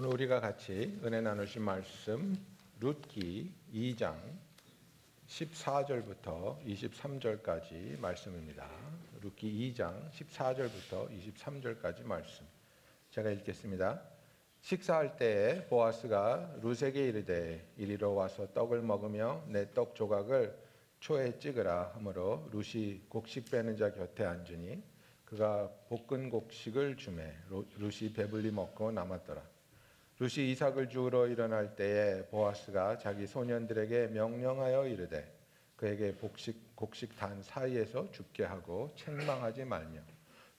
오늘 우리가 같이 은혜 나누신 말씀 룻기 2장 14절부터 23절까지 말씀입니다. 룻기 2장 14절부터 23절까지 말씀. 제가 읽겠습니다. 식사할 때에 보아스가 룻에게 이르되 이리로 와서 떡을 먹으며 내 떡 조각을 초에 찍으라 하므로 룻이 곡식 빼는 자 곁에 앉으니 그가 볶은 곡식을 주매 룻이 배불리 먹고 남았더라. 룻이 이삭을 주우러 일어날 때에 보아스가 자기 소년들에게 명령하여 이르되 그에게 곡식, 곡식 단 사이에서 죽게 하고 책망하지 말며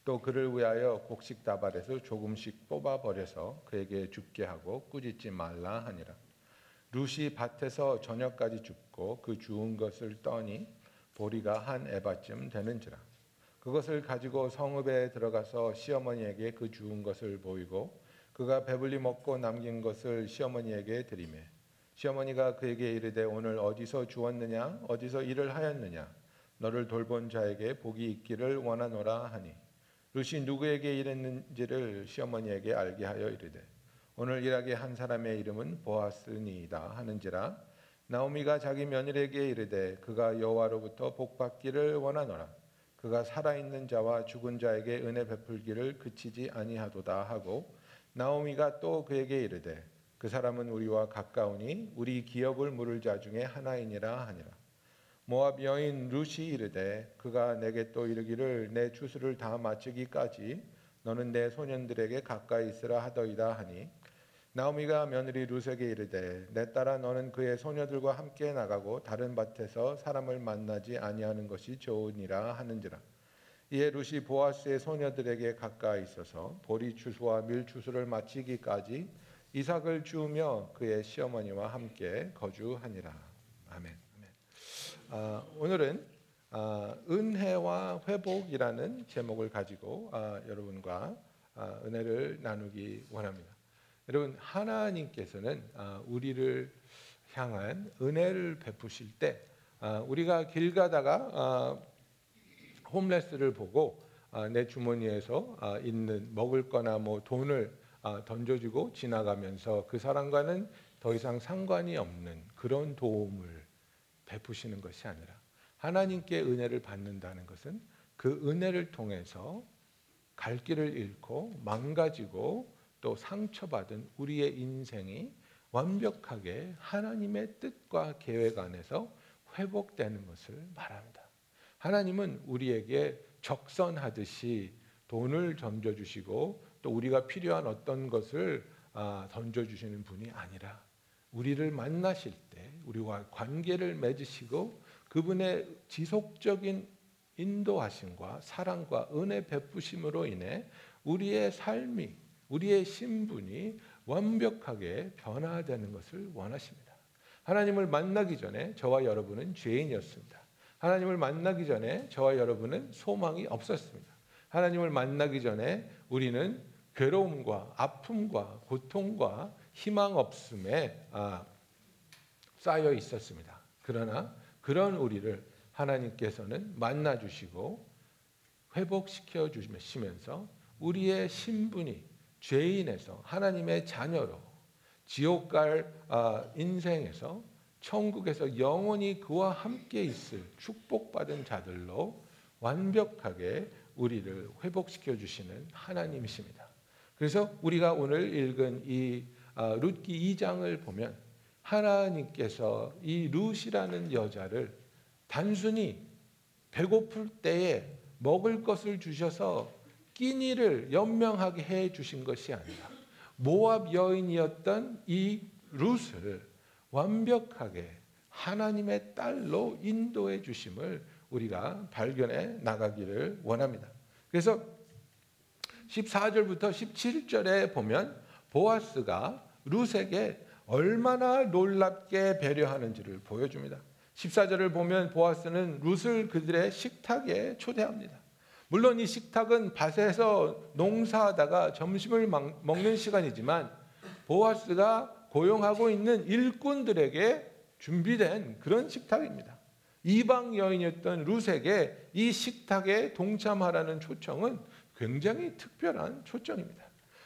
또 그를 위하여 곡식 다발에서 조금씩 뽑아 버려서 그에게 죽게 하고 꾸짖지 말라 하니라. 룻이 밭에서 저녁까지 죽고 그 주운 것을 떠니 보리가 한 에바쯤 되는지라. 그것을 가지고 성읍에 들어가서 시어머니에게 그 주운 것을 보이고 그가 배불리 먹고 남긴 것을 시어머니에게 드리매. 시어머니가 그에게 이르되 오늘 어디서 주었느냐? 어디서 일을 하였느냐? 너를 돌본 자에게 복이 있기를 원하노라 하니. 룻이 누구에게 일했는지를 시어머니에게 알게 하여 이르되 오늘 일하게 한 사람의 이름은 보아스니이다 하는지라. 나오미가 자기 며느리에게 이르되 그가 여호와로부터 복 받기를 원하노라. 그가 살아 있는 자와 죽은 자에게 은혜 베풀기를 그치지 아니하도다 하고 나오미가 또 그에게 이르되 그 사람은 우리와 가까우니 우리 기업을 물을 자 중에 하나이니라 하니라. 모압 여인 룻이 이르되 그가 내게 또 이르기를 내 추수를 다 마치기까지 너는 내 소년들에게 가까이 있으라 하더이다 하니 나오미가 며느리 룻에게 이르되 내 딸아 너는 그의 소녀들과 함께 나가고 다른 밭에서 사람을 만나지 아니하는 것이 좋으니라 하는지라 이에 룻이 보아스의 소녀들에게 가까이 있어서 보리 추수와 밀 추수를 마치기까지 이삭을 주우며 그의 시어머니와 함께 거주하니라. 아멘. 아, 오늘은 아, 은혜와 회복이라는 제목을 가지고 아, 여러분과 아, 은혜를 나누기 원합니다. 여러분 하나님께서는 아, 우리를 향한 은혜를 베푸실 때 아, 우리가 길 가다가 아, 홈레스를 보고 아, 내 주머니에서 아, 있는 먹을 거나 뭐 돈을 아, 던져주고 지나가면서 그 사람과는 더 이상 상관이 없는 그런 도움을 베푸시는 것이 아니라 하나님께 은혜를 받는다는 것은 그 은혜를 통해서 갈 길을 잃고 망가지고 또 상처받은 우리의 인생이 완벽하게 하나님의 뜻과 계획 안에서 회복되는 것을 말합니다. 하나님은 우리에게 적선하듯이 돈을 던져주시고 또 우리가 필요한 어떤 것을 아, 던져주시는 분이 아니라 우리를 만나실 때 우리와 관계를 맺으시고 그분의 지속적인 인도하심과 사랑과 은혜 베푸심으로 인해 우리의 삶이 우리의 신분이 완벽하게 변화되는 것을 원하십니다. 하나님을 만나기 전에 저와 여러분은 죄인이었습니다. 하나님을 만나기 전에 저와 여러분은 소망이 없었습니다. 하나님을 만나기 전에 우리는 괴로움과 아픔과 고통과 희망 없음에 아, 쌓여 있었습니다. 그러나 그런 우리를 하나님께서는 만나 주시고 회복시켜 주시면서 우리의 신분이 죄인에서 하나님의 자녀로 지옥 갈 아, 인생에서 천국에서 영원히 그와 함께 있을 축복받은 자들로 완벽하게 우리를 회복시켜 주시는 하나님이십니다. 그래서 우리가 오늘 읽은 이 아, 룻기 2장을 보면 하나님께서 이 룻이라는 여자를 단순히 배고플 때에 먹을 것을 주셔서 끼니를 연명하게 해 주신 것이 아니라 모압 여인이었던 이 룻을 완벽하게 하나님의 딸로 인도해 주심을 우리가 발견해 나가기를 원합니다. 그래서 14절부터 17절에 보면 보아스가 룻에게 얼마나 놀랍게 배려하는지를 보여줍니다. 14절을 보면 보아스는 룻을 그들의 식탁에 초대합니다. 물론 이 식탁은 밭에서 농사하다가 점심을 먹는 시간이지만 보아스가 고용하고 있는 일꾼들에게 준비된 그런 식탁입니다. 이방 여인이었던 룻에게 이 식탁에 동참하라는 초청은 굉장히 특별한 초청입니다.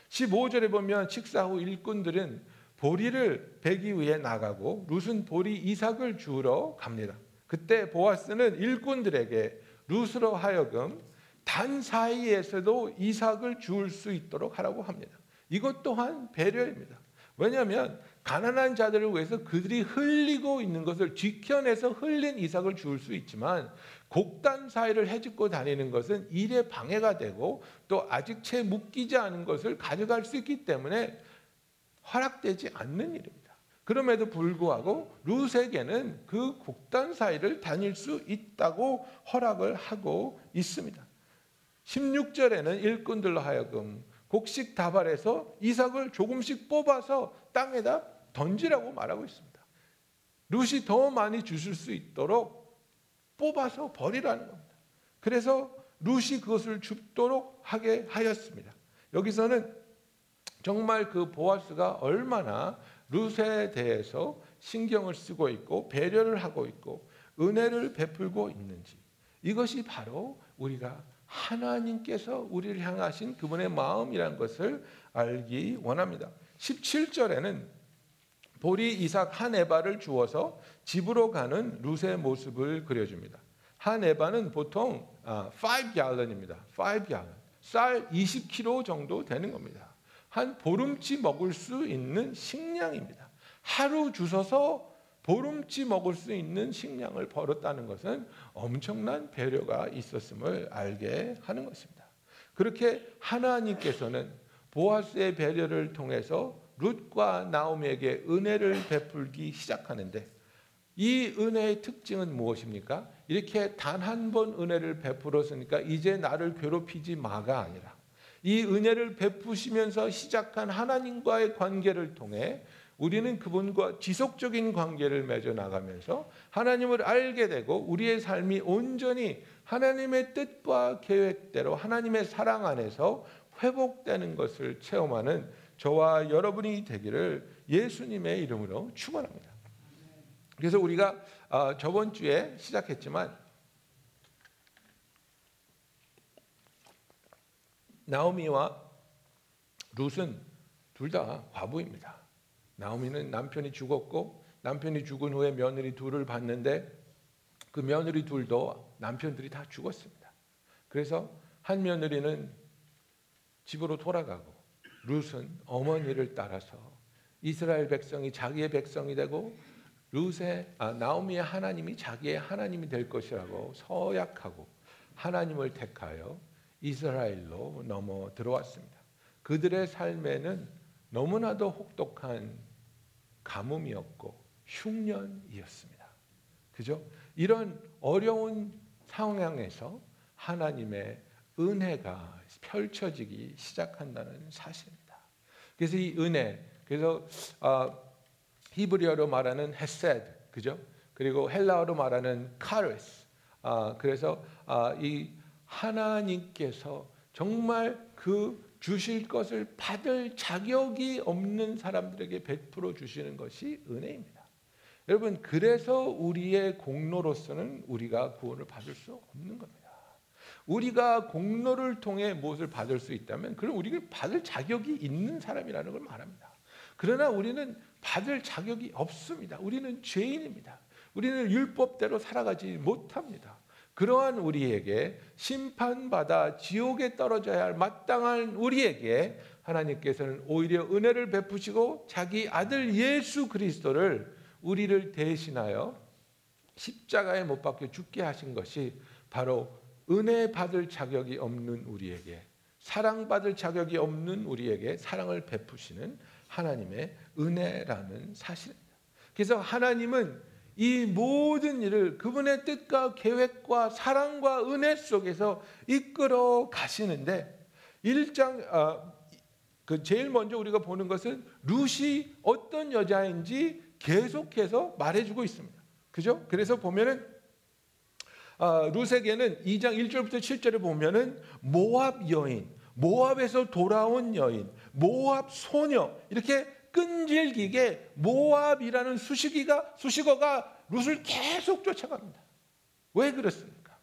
15절에 보면 식사 후 일꾼들은 보리를 베기 위해 나가고 룻은 보리 이삭을 주우러 갑니다. 그때 보아스는 일꾼들에게 룻으로 하여금 단 사이에서도 이삭을 주울 수 있도록 하라고 합니다. 이것 또한 배려입니다. 왜냐하면 가난한 자들을 위해서 그들이 흘리고 있는 것을 지켜내서 흘린 이삭을 주울 수 있지만 곡단 사이를 헤집고 다니는 것은 일에 방해가 되고 또 아직 채 묶이지 않은 것을 가져갈 수 있기 때문에 허락되지 않는 일입니다. 그럼에도 불구하고 룻에게는 그 곡단 사이를 다닐 수 있다고 허락을 하고 있습니다. 16절에는 일꾼들로 하여금 곡식 다발에서 이삭을 조금씩 뽑아서 땅에다 던지라고 말하고 있습니다. 룻이 더 많이 주실 수 있도록 뽑아서 버리라는 겁니다. 그래서 룻이 그것을 줍도록 하게 하였습니다. 여기서는 정말 그 보아스가 얼마나 룻에 대해서 신경을 쓰고 있고 배려를 하고 있고 은혜를 베풀고 있는지 이것이 바로 우리가 하나님께서 우리를 향하신 그분의 마음이라는 것을 알기 원합니다. 17절에는 보리 이삭 한 에바를 주어서 집으로 가는 룻의 모습을 그려줍니다. 한 에바는 보통 5갈런입니다. 5갈런. 쌀 20kg 정도 되는 겁니다. 한 보름치 먹을 수 있는 식량입니다. 하루 주셔서 보름치 먹을 수 있는 식량을 벌었다는 것은 엄청난 배려가 있었음을 알게 하는 것입니다. 그렇게 하나님께서는 보아스의 배려를 통해서 룻과 나오미에게 은혜를 베풀기 시작하는데 이 은혜의 특징은 무엇입니까? 이렇게 단 한 번 은혜를 베풀었으니까 이제 나를 괴롭히지 마가 아니라 이 은혜를 베푸시면서 시작한 하나님과의 관계를 통해 우리는 그분과 지속적인 관계를 맺어 나가면서 하나님을 알게 되고 우리의 삶이 온전히 하나님의 뜻과 계획대로 하나님의 사랑 안에서 회복되는 것을 체험하는 저와 여러분이 되기를 예수님의 이름으로 축원합니다. 그래서 우리가 어, 저번 주에 시작했지만 나오미와 룻은 둘 다 과부입니다. 나오미는 남편이 죽었고 남편이 죽은 후에 며느리 둘을 봤는데 그 며느리 둘도 남편들이 다 죽었습니다. 그래서 한 며느리는 집으로 돌아가고 룻은 어머니를 따라서 이스라엘 백성이 자기의 백성이 되고 룻의 아, 나오미의 하나님이 자기의 하나님이 될 것이라고 서약하고 하나님을 택하여 이스라엘로 넘어 들어왔습니다. 그들의 삶에는 너무나도 혹독한 가뭄이었고 흉년이었습니다. 그죠? 이런 어려운 상황에서 하나님의 은혜가 펼쳐지기 시작한다는 사실입니다. 그래서 이 은혜, 그래서 어, 히브리어로 말하는 헤세드, 그죠? 그리고 헬라어로 말하는 카르스. 아, 그래서 아, 이 하나님께서 정말 그 주실 것을 받을 자격이 없는 사람들에게 베풀어 주시는 것이 은혜입니다. 여러분, 그래서 우리의 공로로서는 우리가 구원을 받을 수 없는 겁니다. 우리가 공로를 통해 무엇을 받을 수 있다면 그럼 우리가 받을 자격이 있는 사람이라는 걸 말합니다. 그러나 우리는 받을 자격이 없습니다. 우리는 죄인입니다. 우리는 율법대로 살아가지 못합니다. 그러한 우리에게 심판받아 지옥에 떨어져야 할 마땅한 우리에게 하나님께서는 오히려 은혜를 베푸시고 자기 아들 예수 그리스도를 우리를 대신하여 십자가에 못 박혀 죽게 하신 것이 바로 은혜 받을 자격이 없는 우리에게 사랑받을 자격이 없는 우리에게 사랑을 베푸시는 하나님의 은혜라는 사실입니다. 그래서 하나님은 이 모든 일을 그분의 뜻과 계획과 사랑과 은혜 속에서 이끌어 가시는데 1장 어, 그 제일 먼저 우리가 보는 것은 룻이 어떤 여자인지 계속해서 말해주고 있습니다. 그죠? 그래서 보면은 어, 룻에게는 2장 1절부터 7절에 보면은 모압 여인, 모압에서 돌아온 여인, 모압 소녀 이렇게 끈질기게 모압이라는 수식이가 수식어가 룻을 계속 쫓아갑니다. 왜 그렇습니까?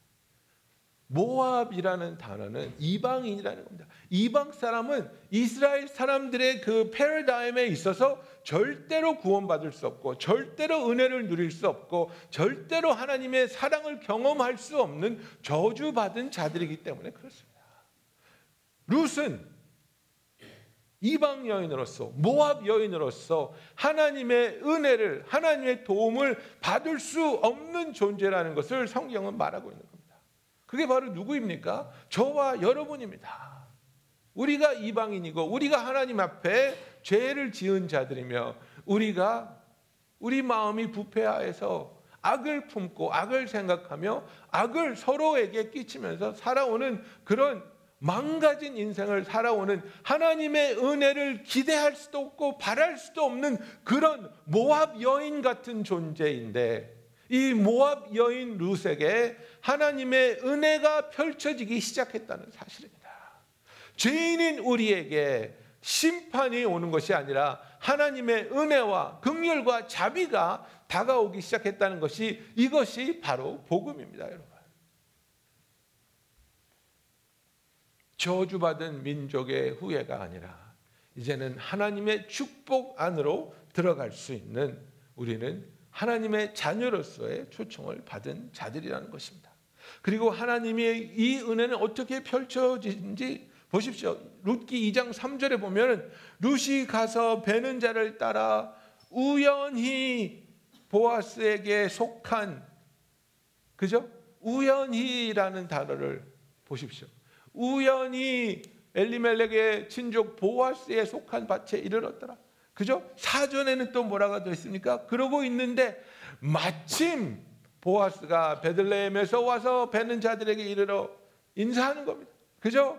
모압이라는 단어는 이방인이라는 겁니다. 이방 사람은 이스라엘 사람들의 그 패러다임에 있어서 절대로 구원받을 수 없고 절대로 은혜를 누릴 수 없고 절대로 하나님의 사랑을 경험할 수 없는 저주받은 자들이기 때문에 그렇습니다. 룻은 이방 여인으로서 모압 여인으로서 하나님의 은혜를 하나님의 도움을 받을 수 없는 존재라는 것을 성경은 말하고 있는 겁니다. 그게 바로 누구입니까? 저와 여러분입니다. 우리가 이방인이고 우리가 하나님 앞에 죄를 지은 자들이며 우리가 우리 마음이 부패하여서 악을 품고 악을 생각하며 악을 서로에게 끼치면서 살아오는 그런 망가진 인생을 살아오는 하나님의 은혜를 기대할 수도 없고 바랄 수도 없는 그런 모압 여인 같은 존재인데 이 모압 여인 룻에게 하나님의 은혜가 펼쳐지기 시작했다는 사실입니다. 죄인인 우리에게 심판이 오는 것이 아니라 하나님의 은혜와 긍휼과 자비가 다가오기 시작했다는 것이 이것이 바로 복음입니다, 여러분. 저주받은 민족의 후예가 아니라 이제는 하나님의 축복 안으로 들어갈 수 있는 우리는 하나님의 자녀로서의 초청을 받은 자들이라는 것입니다. 그리고 하나님의 이 은혜는 어떻게 펼쳐지는지 보십시오. 룻기 2장 3절에 보면 룻이 가서 베는 자를 따라 우연히 보아스에게 속한 그죠? 우연히라는 단어를 보십시오. 우연히 엘리멜렉의 친족 보아스에 속한 밭에 이르렀더라. 그죠? 사전에는 또 뭐라고 되어 있습니까? 그러고 있는데 마침 보아스가 베들레헴에서 와서 베는 자들에게 이르러 인사하는 겁니다. 그죠?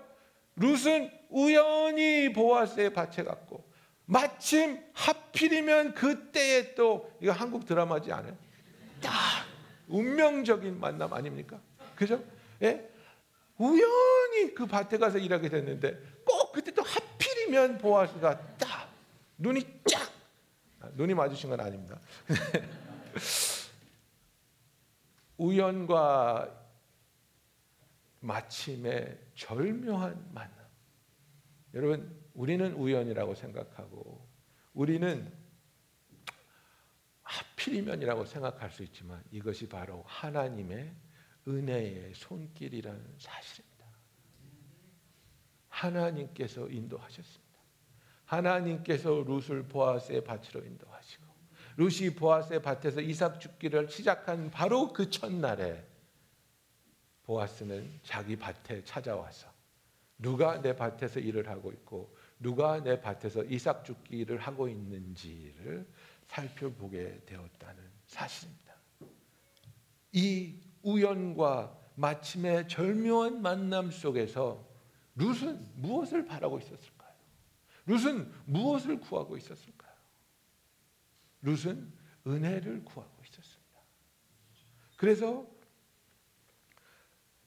룻은 우연히 보아스의 밭에 갔고 마침 하필이면 그때에 또 이거 한국 드라마지 않아요? 딱 운명적인 만남 아닙니까? 그죠? 예? 우연히 그 밭에 가서 일하게 됐는데 꼭 그때 또 하필이면 보아스가 딱 눈이 쫙 아, 눈이 마주친 건 아닙니다. 우연과 마침의 절묘한 만남. 여러분, 우리는 우연이라고 생각하고 우리는 하필이면이라고 생각할 수 있지만 이것이 바로 하나님의 은혜의 손길이라는 사실입니다. 하나님께서 인도하셨습니다. 하나님께서 룻을 보아스의 밭으로 인도하시고 룻이 보아스의 밭에서 이삭 죽기를 시작한 바로 그 첫날에 보아스는 자기 밭에 찾아와서 누가 내 밭에서 일을 하고 있고 누가 내 밭에서 이삭 죽기를 하고 있는지를 살펴보게 되었다는 사실입니다. 이 우연과 마침의 절묘한 만남 속에서 룻은 무엇을 바라고 있었을까요? 룻은 무엇을 구하고 있었을까요? 룻은 은혜를 구하고 있었습니다. 그래서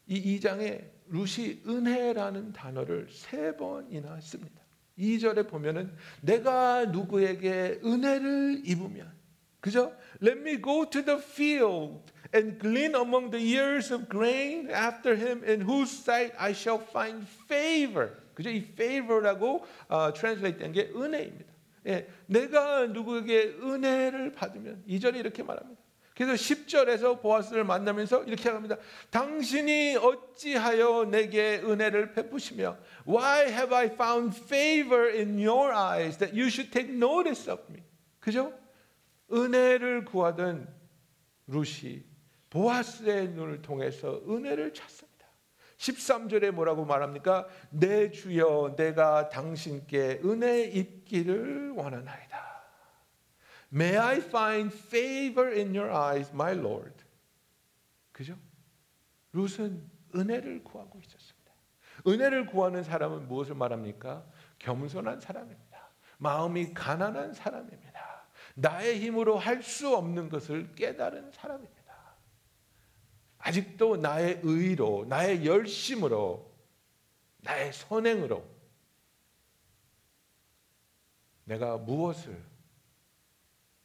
이 2장에 룻이 은혜라는 단어를 세 번이나 씁니다. 2절에 보면은 내가 누구에게 은혜를 입으면 그죠? Let me go to the field and glean among the ears of grain after him in whose sight I shall find favor. 그죠? 이 favor라고 어, translate 된 게 은혜입니다. 예, 내가 누구에게 은혜를 받으면 2절에 이렇게 말합니다. 그래서 10절에서 보아스를 만나면서 이렇게 합니다. 당신이 어찌하여 내게 은혜를 베푸시며 Why have I found favor in your eyes that you should take notice of me? 그죠? 은혜를 구하던 루시 보아스의 눈을 통해서 은혜를 찾습니다. 13절에 뭐라고 말합니까? 내 주여 내가 당신께 은혜 입기를 원하나이다. May I find favor in your eyes, my Lord. 그죠? 룻은 은혜를 구하고 있었습니다. 은혜를 구하는 사람은 무엇을 말합니까? 겸손한 사람입니다. 마음이 가난한 사람입니다. 나의 힘으로 할 수 없는 것을 깨달은 사람입니다. 아직도 나의 의로, 나의 열심으로, 나의 선행으로 내가 무엇을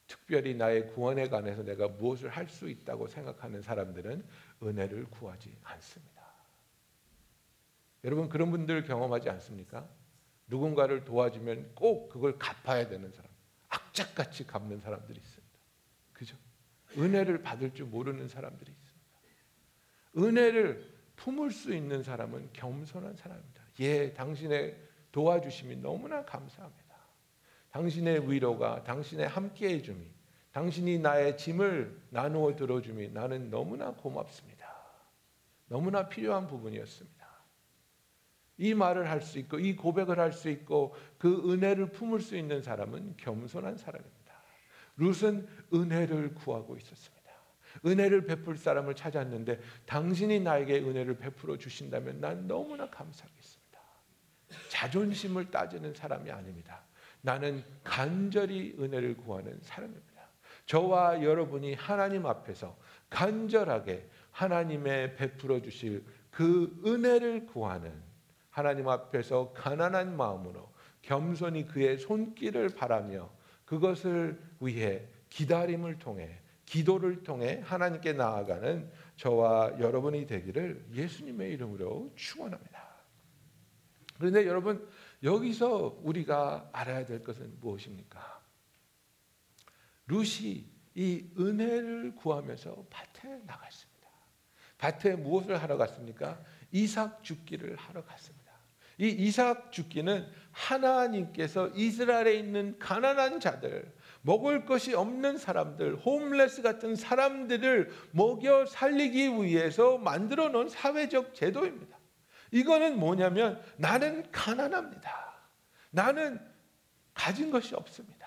특별히 나의 구원에 관해서 내가 무엇을 할 수 있다고 생각하는 사람들은 은혜를 구하지 않습니다. 여러분 그런 분들 경험하지 않습니까? 누군가를 도와주면 꼭 그걸 갚아야 되는 사람, 악착같이 갚는 사람들이 있습니다. 그죠? 은혜를 받을 줄 모르는 사람들이. 은혜를 품을 수 있는 사람은 겸손한 사람입니다. 예, 당신의 도와주심이 너무나 감사합니다. 당신의 위로가 당신의 함께 해 줌이 당신이 나의 짐을 나누어 들어줌이 나는 너무나 고맙습니다. 너무나 필요한 부분이었습니다. 이 말을 할 수 있고 이 고백을 할 수 있고 그 은혜를 품을 수 있는 사람은 겸손한 사람입니다. 룻은 은혜를 구하고 있었습니다. 은혜를 베풀 사람을 찾았는데 당신이 나에게 은혜를 베풀어 주신다면 난 너무나 감사하겠습니다. 자존심을 따지는 사람이 아닙니다. 나는 간절히 은혜를 구하는 사람입니다. 저와 여러분이 하나님 앞에서 간절하게 하나님의 베풀어 주실 그 은혜를 구하는 하나님 앞에서 가난한 마음으로 겸손히 그의 손길을 바라며 그것을 위해 기다림을 통해 기도를 통해 하나님께 나아가는 저와 여러분이 되기를 예수님의 이름으로 축원합니다. 그런데 여러분 여기서 우리가 알아야 될 것은 무엇입니까? 룻이 이 은혜를 구하면서 밭에 나갔습니다. 밭에 무엇을 하러 갔습니까? 이삭 죽기를 하러 갔습니다. 이 이삭 죽기는 하나님께서 이스라엘에 있는 가난한 자들, 먹을 것이 없는 사람들, 홈레스 같은 사람들을 먹여 살리기 위해서 만들어 놓은 사회적 제도입니다. 이거는 뭐냐면 나는 가난합니다. 나는 가진 것이 없습니다.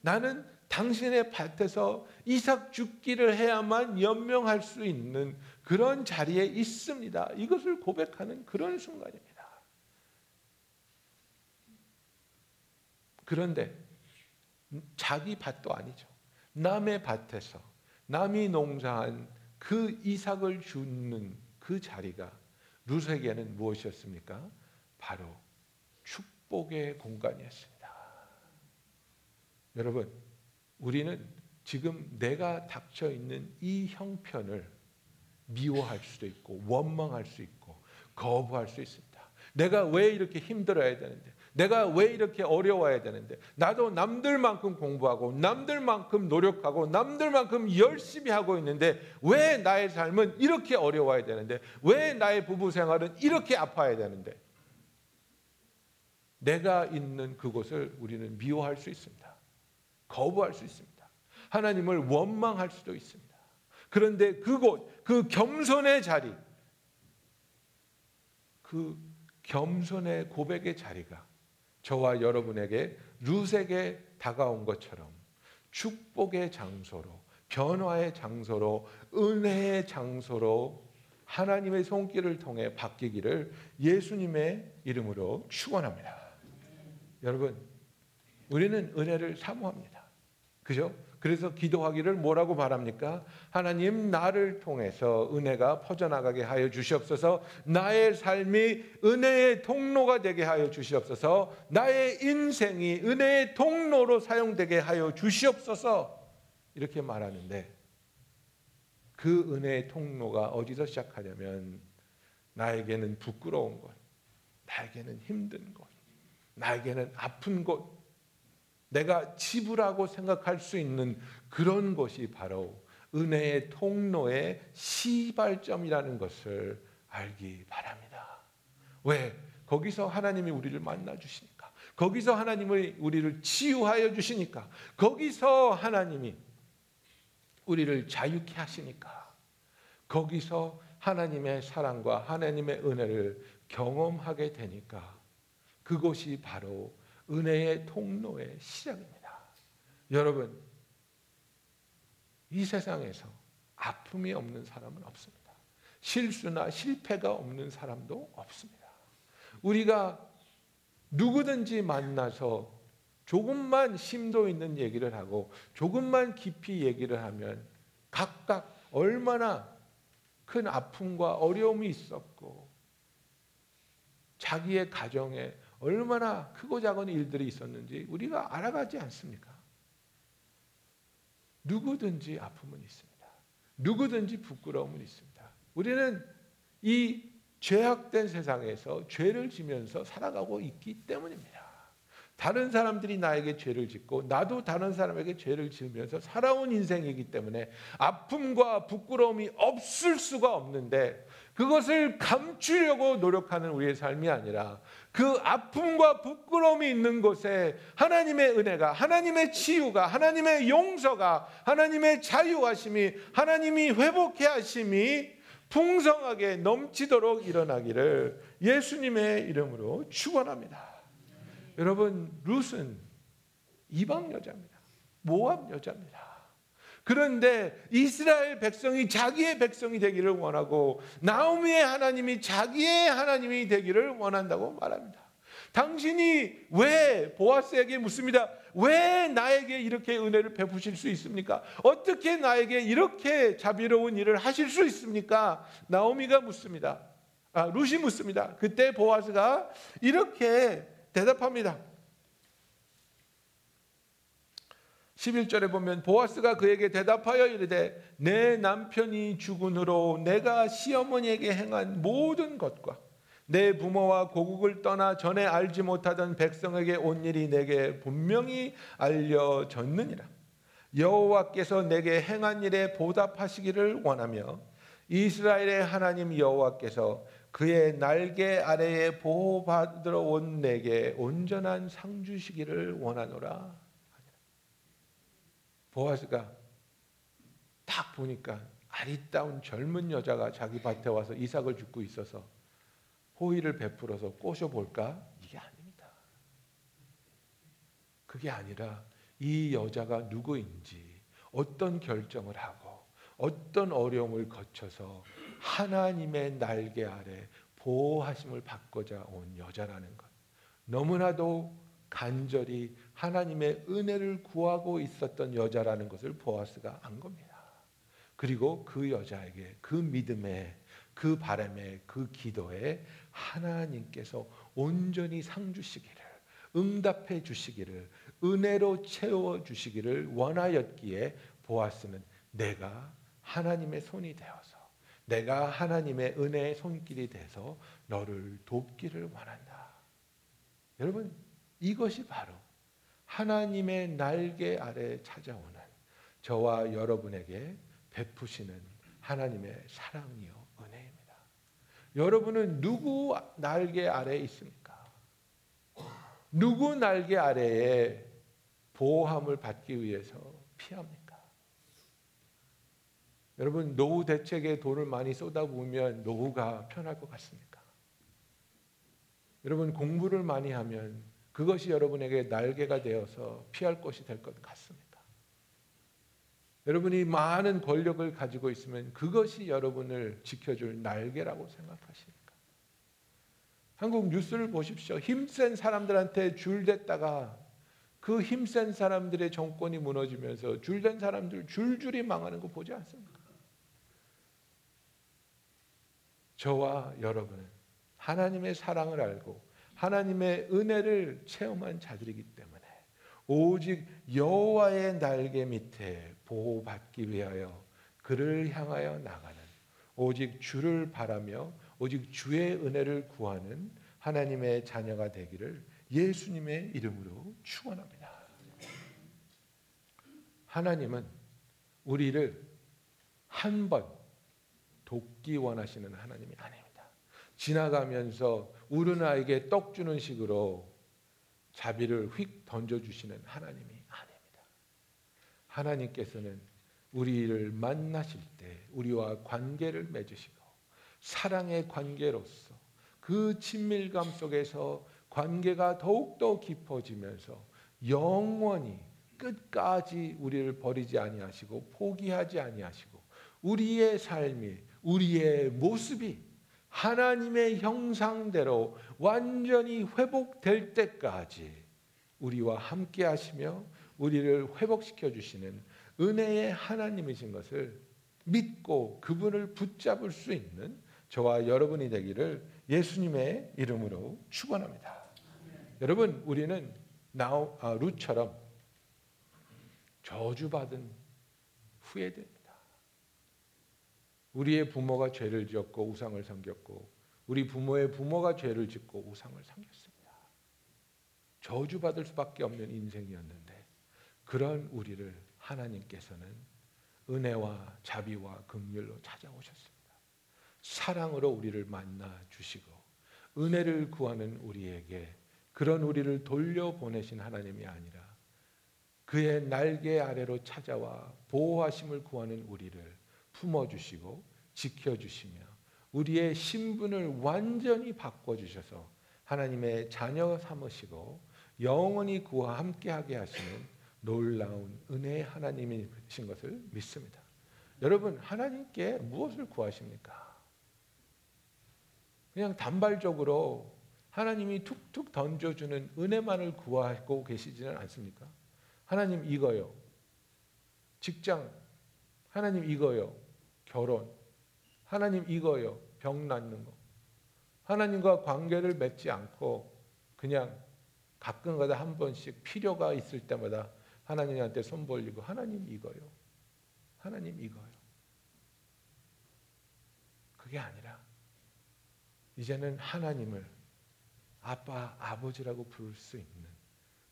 나는 당신의 밭에서 이삭 죽기를 해야만 연명할 수 있는 그런 자리에 있습니다. 이것을 고백하는 그런 순간입니다. 그런데 자기 밭도 아니죠. 남의 밭에서 남이 농사한 그 이삭을 주는 그 자리가 루세에게는 무엇이었습니까? 바로 축복의 공간이었습니다. 여러분, 우리는 지금 내가 닥쳐 있는 이 형편을 미워할 수도 있고 원망할 수 있고 거부할 수 있습니다. 내가 왜 이렇게 힘들어야 되는데 내가 왜 이렇게 어려워야 되는데 나도 남들만큼 공부하고 남들만큼 노력하고 남들만큼 열심히 하고 있는데 왜 나의 삶은 이렇게 어려워야 되는데 왜 나의 부부 생활은 이렇게 아파야 되는데 내가 있는 그곳을 우리는 미워할 수 있습니다. 거부할 수 있습니다. 하나님을 원망할 수도 있습니다. 그런데 그곳, 그 겸손의 자리, 그 겸손의 고백의 자리가 저와 여러분에게 룻에게 다가온 것처럼 축복의 장소로 변화의 장소로 은혜의 장소로 하나님의 손길을 통해 바뀌기를 예수님의 이름으로 축원합니다. 여러분, 우리는 은혜를 사모합니다. 그죠? 그래서 기도하기를 뭐라고 바랍니까? 하나님 나를 통해서 은혜가 퍼져나가게 하여 주시옵소서. 나의 삶이 은혜의 통로가 되게 하여 주시옵소서. 나의 인생이 은혜의 통로로 사용되게 하여 주시옵소서. 이렇게 말하는데 그 은혜의 통로가 어디서 시작하냐면 나에게는 부끄러운 것, 나에게는 힘든 것, 나에게는 아픈 곳, 내가 지불하고 생각할 수 있는 그런 것이 바로 은혜의 통로의 시발점이라는 것을 알기 바랍니다. 왜? 거기서 하나님이 우리를 만나 주시니까. 거기서 하나님이 우리를 치유하여 주시니까. 거기서 하나님이 우리를 자유케 하시니까. 거기서 하나님의 사랑과 하나님의 은혜를 경험하게 되니까 그곳이 바로 은혜의 통로의 시작입니다. 여러분, 이 세상에서 아픔이 없는 사람은 없습니다. 실수나 실패가 없는 사람도 없습니다. 우리가 누구든지 만나서 조금만 심도 있는 얘기를 하고 조금만 깊이 얘기를 하면 각각 얼마나 큰 아픔과 어려움이 있었고 자기의 가정에 얼마나 크고 작은 일들이 있었는지 우리가 알아가지 않습니까? 누구든지 아픔은 있습니다. 누구든지 부끄러움은 있습니다. 우리는 이 죄악된 세상에서 죄를 지면서 살아가고 있기 때문입니다. 다른 사람들이 나에게 죄를 짓고 나도 다른 사람에게 죄를 지으면서 살아온 인생이기 때문에 아픔과 부끄러움이 없을 수가 없는데 그것을 감추려고 노력하는 우리의 삶이 아니라 그 아픔과 부끄러움이 있는 곳에 하나님의 은혜가, 하나님의 치유가, 하나님의 용서가, 하나님의 자유하심이, 하나님이 회복해 하심이 풍성하게 넘치도록 일어나기를 예수님의 이름으로 축원합니다. 여러분 룻은 이방 여자입니다. 모압 여자입니다. 그런데 이스라엘 백성이 자기의 백성이 되기를 원하고 나오미의 하나님이 자기의 하나님이 되기를 원한다고 말합니다. 당신이 왜 보아스에게 묻습니다. 왜 나에게 이렇게 은혜를 베푸실 수 있습니까? 어떻게 나에게 이렇게 자비로운 일을 하실 수 있습니까? 나오미가 묻습니다. 아, 루시 묻습니다. 그때 보아스가 이렇게 대답합니다. 11절에 보면 보아스가 그에게 대답하여 이르되 내 남편이 죽은 후로 내가 시어머니에게 행한 모든 것과 내 부모와 고국을 떠나 전에 알지 못하던 백성에게 온 일이 내게 분명히 알려졌느니라. 여호와께서 내게 행한 일에 보답하시기를 원하며 이스라엘의 하나님 여호와께서 그의 날개 아래에 보호받으러 온 내게 온전한 상 주시기를 원하노라 보아스가 딱 보니까 아리따운 젊은 여자가 자기 밭에 와서 이삭을 줍고 있어서 호의를 베풀어서 꼬셔볼까? 이게 아닙니다. 그게 아니라 이 여자가 누구인지 어떤 결정을 하고 어떤 어려움을 거쳐서 하나님의 날개 아래 보호하심을 받고자 온 여자라는 것. 너무나도 간절히 하나님의 은혜를 구하고 있었던 여자라는 것을 보아스가 안 겁니다. 그리고 그 여자에게 그 믿음에 그 바람에 그 기도에 하나님께서 온전히 상 주시기를 응답해 주시기를 은혜로 채워 주시기를 원하였기에 보아스는 내가 하나님의 손이 되어서 내가 하나님의 은혜의 손길이 돼서 너를 돕기를 원한다. 여러분 이것이 바로 하나님의 날개 아래 찾아오는 저와 여러분에게 베푸시는 하나님의 사랑이요 은혜입니다. 여러분은 누구 날개 아래 있습니까? 누구 날개 아래에 보호함을 받기 위해서 피합니까? 여러분 노후 대책에 돈을 많이 쏟아부으면 노후가 편할 것 같습니까? 여러분 공부를 많이 하면 그것이 여러분에게 날개가 되어서 피할 것이 될 것 같습니까? 여러분이 많은 권력을 가지고 있으면 그것이 여러분을 지켜줄 날개라고 생각하십니까? 한국 뉴스를 보십시오. 힘센 사람들한테 줄댔다가 그 힘센 사람들의 정권이 무너지면서 줄된 사람들 줄줄이 망하는 거 보지 않습니까? 저와 여러분은 하나님의 사랑을 알고 하나님의 은혜를 체험한 자들이기 때문에 오직 여호와의 날개 밑에 보호받기 위하여 그를 향하여 나가는 오직 주를 바라며 오직 주의 은혜를 구하는 하나님의 자녀가 되기를 예수님의 이름으로 축원합니다. 하나님은 우리를 한 번 돕기 원하시는 하나님이 아닙니다. 지나가면서 우는 아이에게 떡 주는 식으로 자비를 휙 던져주시는 하나님이 아닙니다. 하나님께서는 우리를 만나실 때 우리와 관계를 맺으시고 사랑의 관계로서 그 친밀감 속에서 관계가 더욱더 깊어지면서 영원히 끝까지 우리를 버리지 아니하시고 포기하지 아니하시고 우리의 삶이 우리의 모습이 하나님의 형상대로 완전히 회복될 때까지 우리와 함께 하시며 우리를 회복시켜 주시는 은혜의 하나님이신 것을 믿고 그분을 붙잡을 수 있는 저와 여러분이 되기를 예수님의 이름으로 축원합니다. 여러분 우리는 나우 아, 루처럼 저주받은 후회됩니다. 우리의 부모가 죄를 지었고 우상을 섬겼고 우리 부모의 부모가 죄를 짓고 우상을 섬겼습니다. 저주받을 수밖에 없는 인생이었는데 그런 우리를 하나님께서는 은혜와 자비와 긍휼로 찾아오셨습니다. 사랑으로 우리를 만나 주시고 은혜를 구하는 우리에게 그런 우리를 돌려보내신 하나님이 아니라 그의 날개 아래로 찾아와 보호하심을 구하는 우리를 품어주시고 지켜주시며 우리의 신분을 완전히 바꿔주셔서 하나님의 자녀 삼으시고 영원히 그와 함께하게 하시는 놀라운 은혜의 하나님이신 것을 믿습니다. 여러분 하나님께 무엇을 구하십니까? 그냥 단발적으로 하나님이 툭툭 던져주는 은혜만을 구하고 계시지는 않습니까? 하나님 이거요. 직장. 하나님 이거요. 결혼. 하나님 이거요. 병 낫는 거. 하나님과 관계를 맺지 않고 그냥 가끔가다 한 번씩 필요가 있을 때마다 하나님한테 손 벌리고 하나님 이거요. 하나님 이거요. 그게 아니라 이제는 하나님을 아빠, 아버지라고 부를 수 있는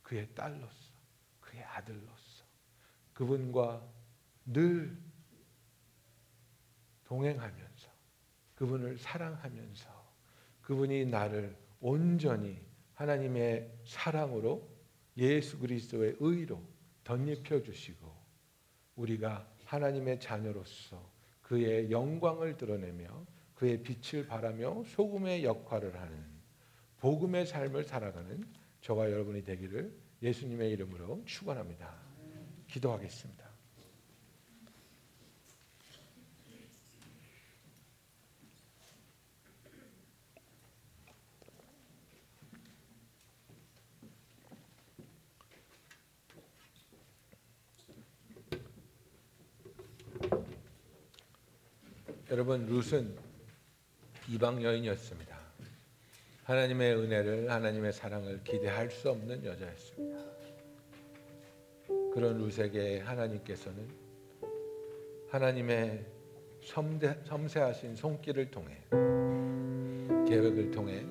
그의 딸로서, 그의 아들로서 그분과 늘 동행하면서 그분을 사랑하면서 그분이 나를 온전히 하나님의 사랑으로 예수 그리스도의 의로 덧입혀 주시고 우리가 하나님의 자녀로서 그의 영광을 드러내며 그의 빛을 발하며 소금의 역할을 하는 복음의 삶을 살아가는 저와 여러분이 되기를 예수님의 이름으로 축원합니다. 기도하겠습니다. 여러분 룻은 이방 여인이었습니다. 하나님의 은혜를 하나님의 사랑을 기대할 수 없는 여자였습니다. 그런 룻에게 하나님께서는 하나님의 섬대, 섬세하신 손길을 통해 계획을 통해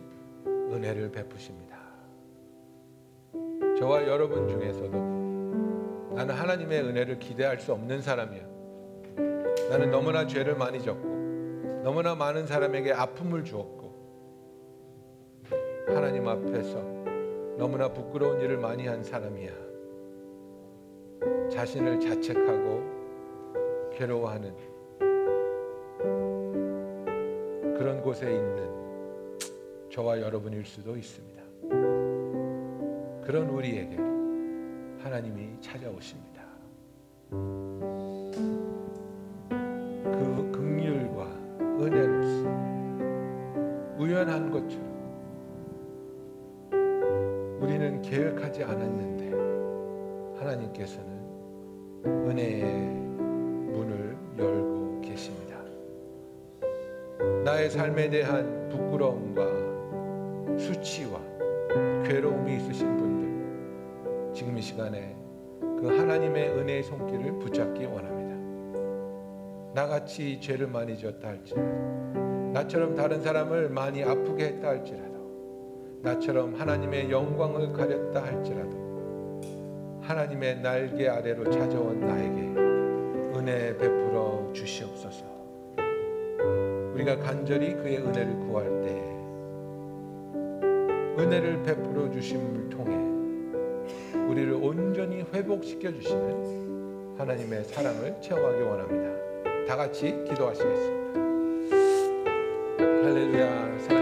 은혜를 베푸십니다. 저와 여러분 중에서도 나는 하나님의 은혜를 기대할 수 없는 사람이야. 나는 너무나 죄를 많이 졌고 너무나 많은 사람에게 아픔을 주었고 하나님 앞에서 너무나 부끄러운 일을 많이 한 사람이야. 자신을 자책하고 괴로워하는 그런 곳에 있는 저와 여러분일 수도 있습니다. 그런 우리에게 하나님이 찾아오십니다. 한 것처럼 우리는 계획하지 않았는데 하나님께서는 은혜의 문을 열고 계십니다. 나의 삶에 대한 부끄러움과 수치와 괴로움이 있으신 분들 지금 이 시간에 그 하나님의 은혜의 손길을 붙잡기 원합니다. 나같이 죄를 많이 지었다 할지라도 나처럼 다른 사람을 많이 아프게 했다 할지라도 나처럼 하나님의 영광을 가렸다 할지라도 하나님의 날개 아래로 찾아온 나에게 은혜 베풀어 주시옵소서. 우리가 간절히 그의 은혜를 구할 때 은혜를 베풀어 주심을 통해 우리를 온전히 회복시켜 주시는 하나님의 사랑을 체험하기 원합니다. 다 같이 기도하시겠습니다. 할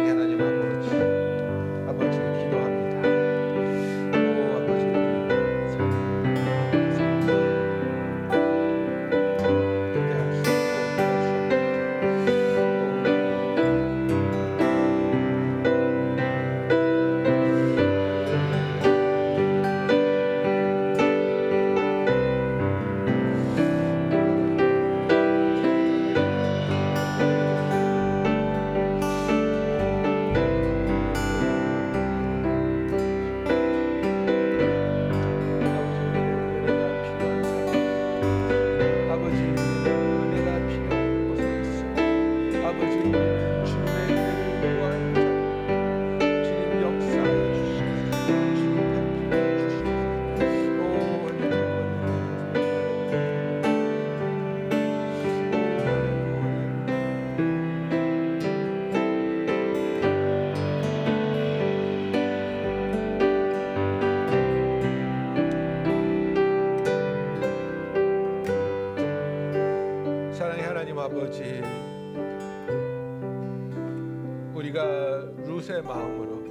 우리가 룻의 마음으로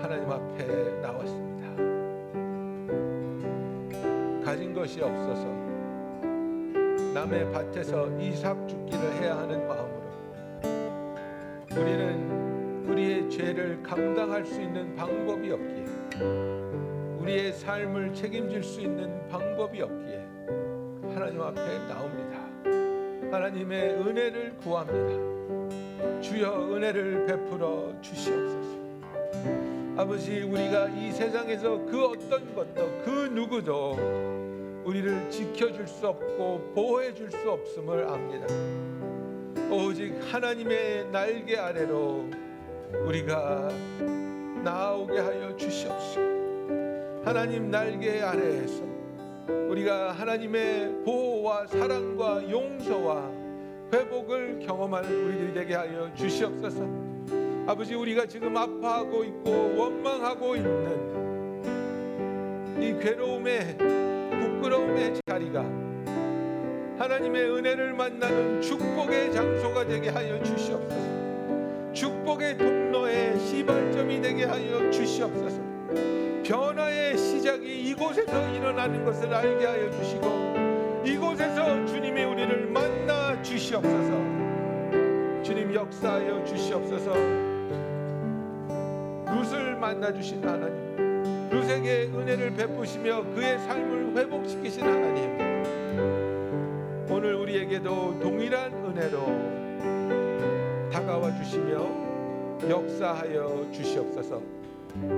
하나님 앞에 나왔습니다. 가진 것이 없어서 남의 밭에서 이삭 죽기를 해야 하는 마음으로 우리는 우리의 죄를 감당할 수 있는 방법이 없기에 우리의 삶을 책임질 수 있는 방법이 없기에 하나님 앞에 나옵니다. 하나님의 은혜를 구합니다. 주여 은혜를 베풀어 주시옵소서. 아버지 우리가 이 세상에서 그 어떤 것도 그 누구도 우리를 지켜줄 수 없고 보호해 줄 수 없음을 압니다. 오직 하나님의 날개 아래로 우리가 나오게 하여 주시옵소서. 하나님 날개 아래에서 우리가 하나님의 보호와 사랑과 용서와 회복을 경험할 우리들이 되게 하여 주시옵소서. 아버지 우리가 지금 아파하고 있고 원망하고 있는 이 괴로움의 부끄러움의 자리가 하나님의 은혜를 만나는 축복의 장소가 되게 하여 주시옵소서. 축복의 통로의 시발점이 되게 하여 주시옵소서. 변화의 시작이 이곳에서 일어나는 것을 알게 하여 주시고 이곳에서 주시옵소서. 주님 역사하여 주시옵소서. 룻을 만나 주신 하나님. 룻에게 은혜를 베푸시며 그의 삶을 회복시키신 하나님. 오늘 우리에게도 동일한 은혜로 다가와 주시며 역사하여 주시옵소서.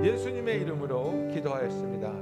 예수님의 이름으로 기도하였습니다.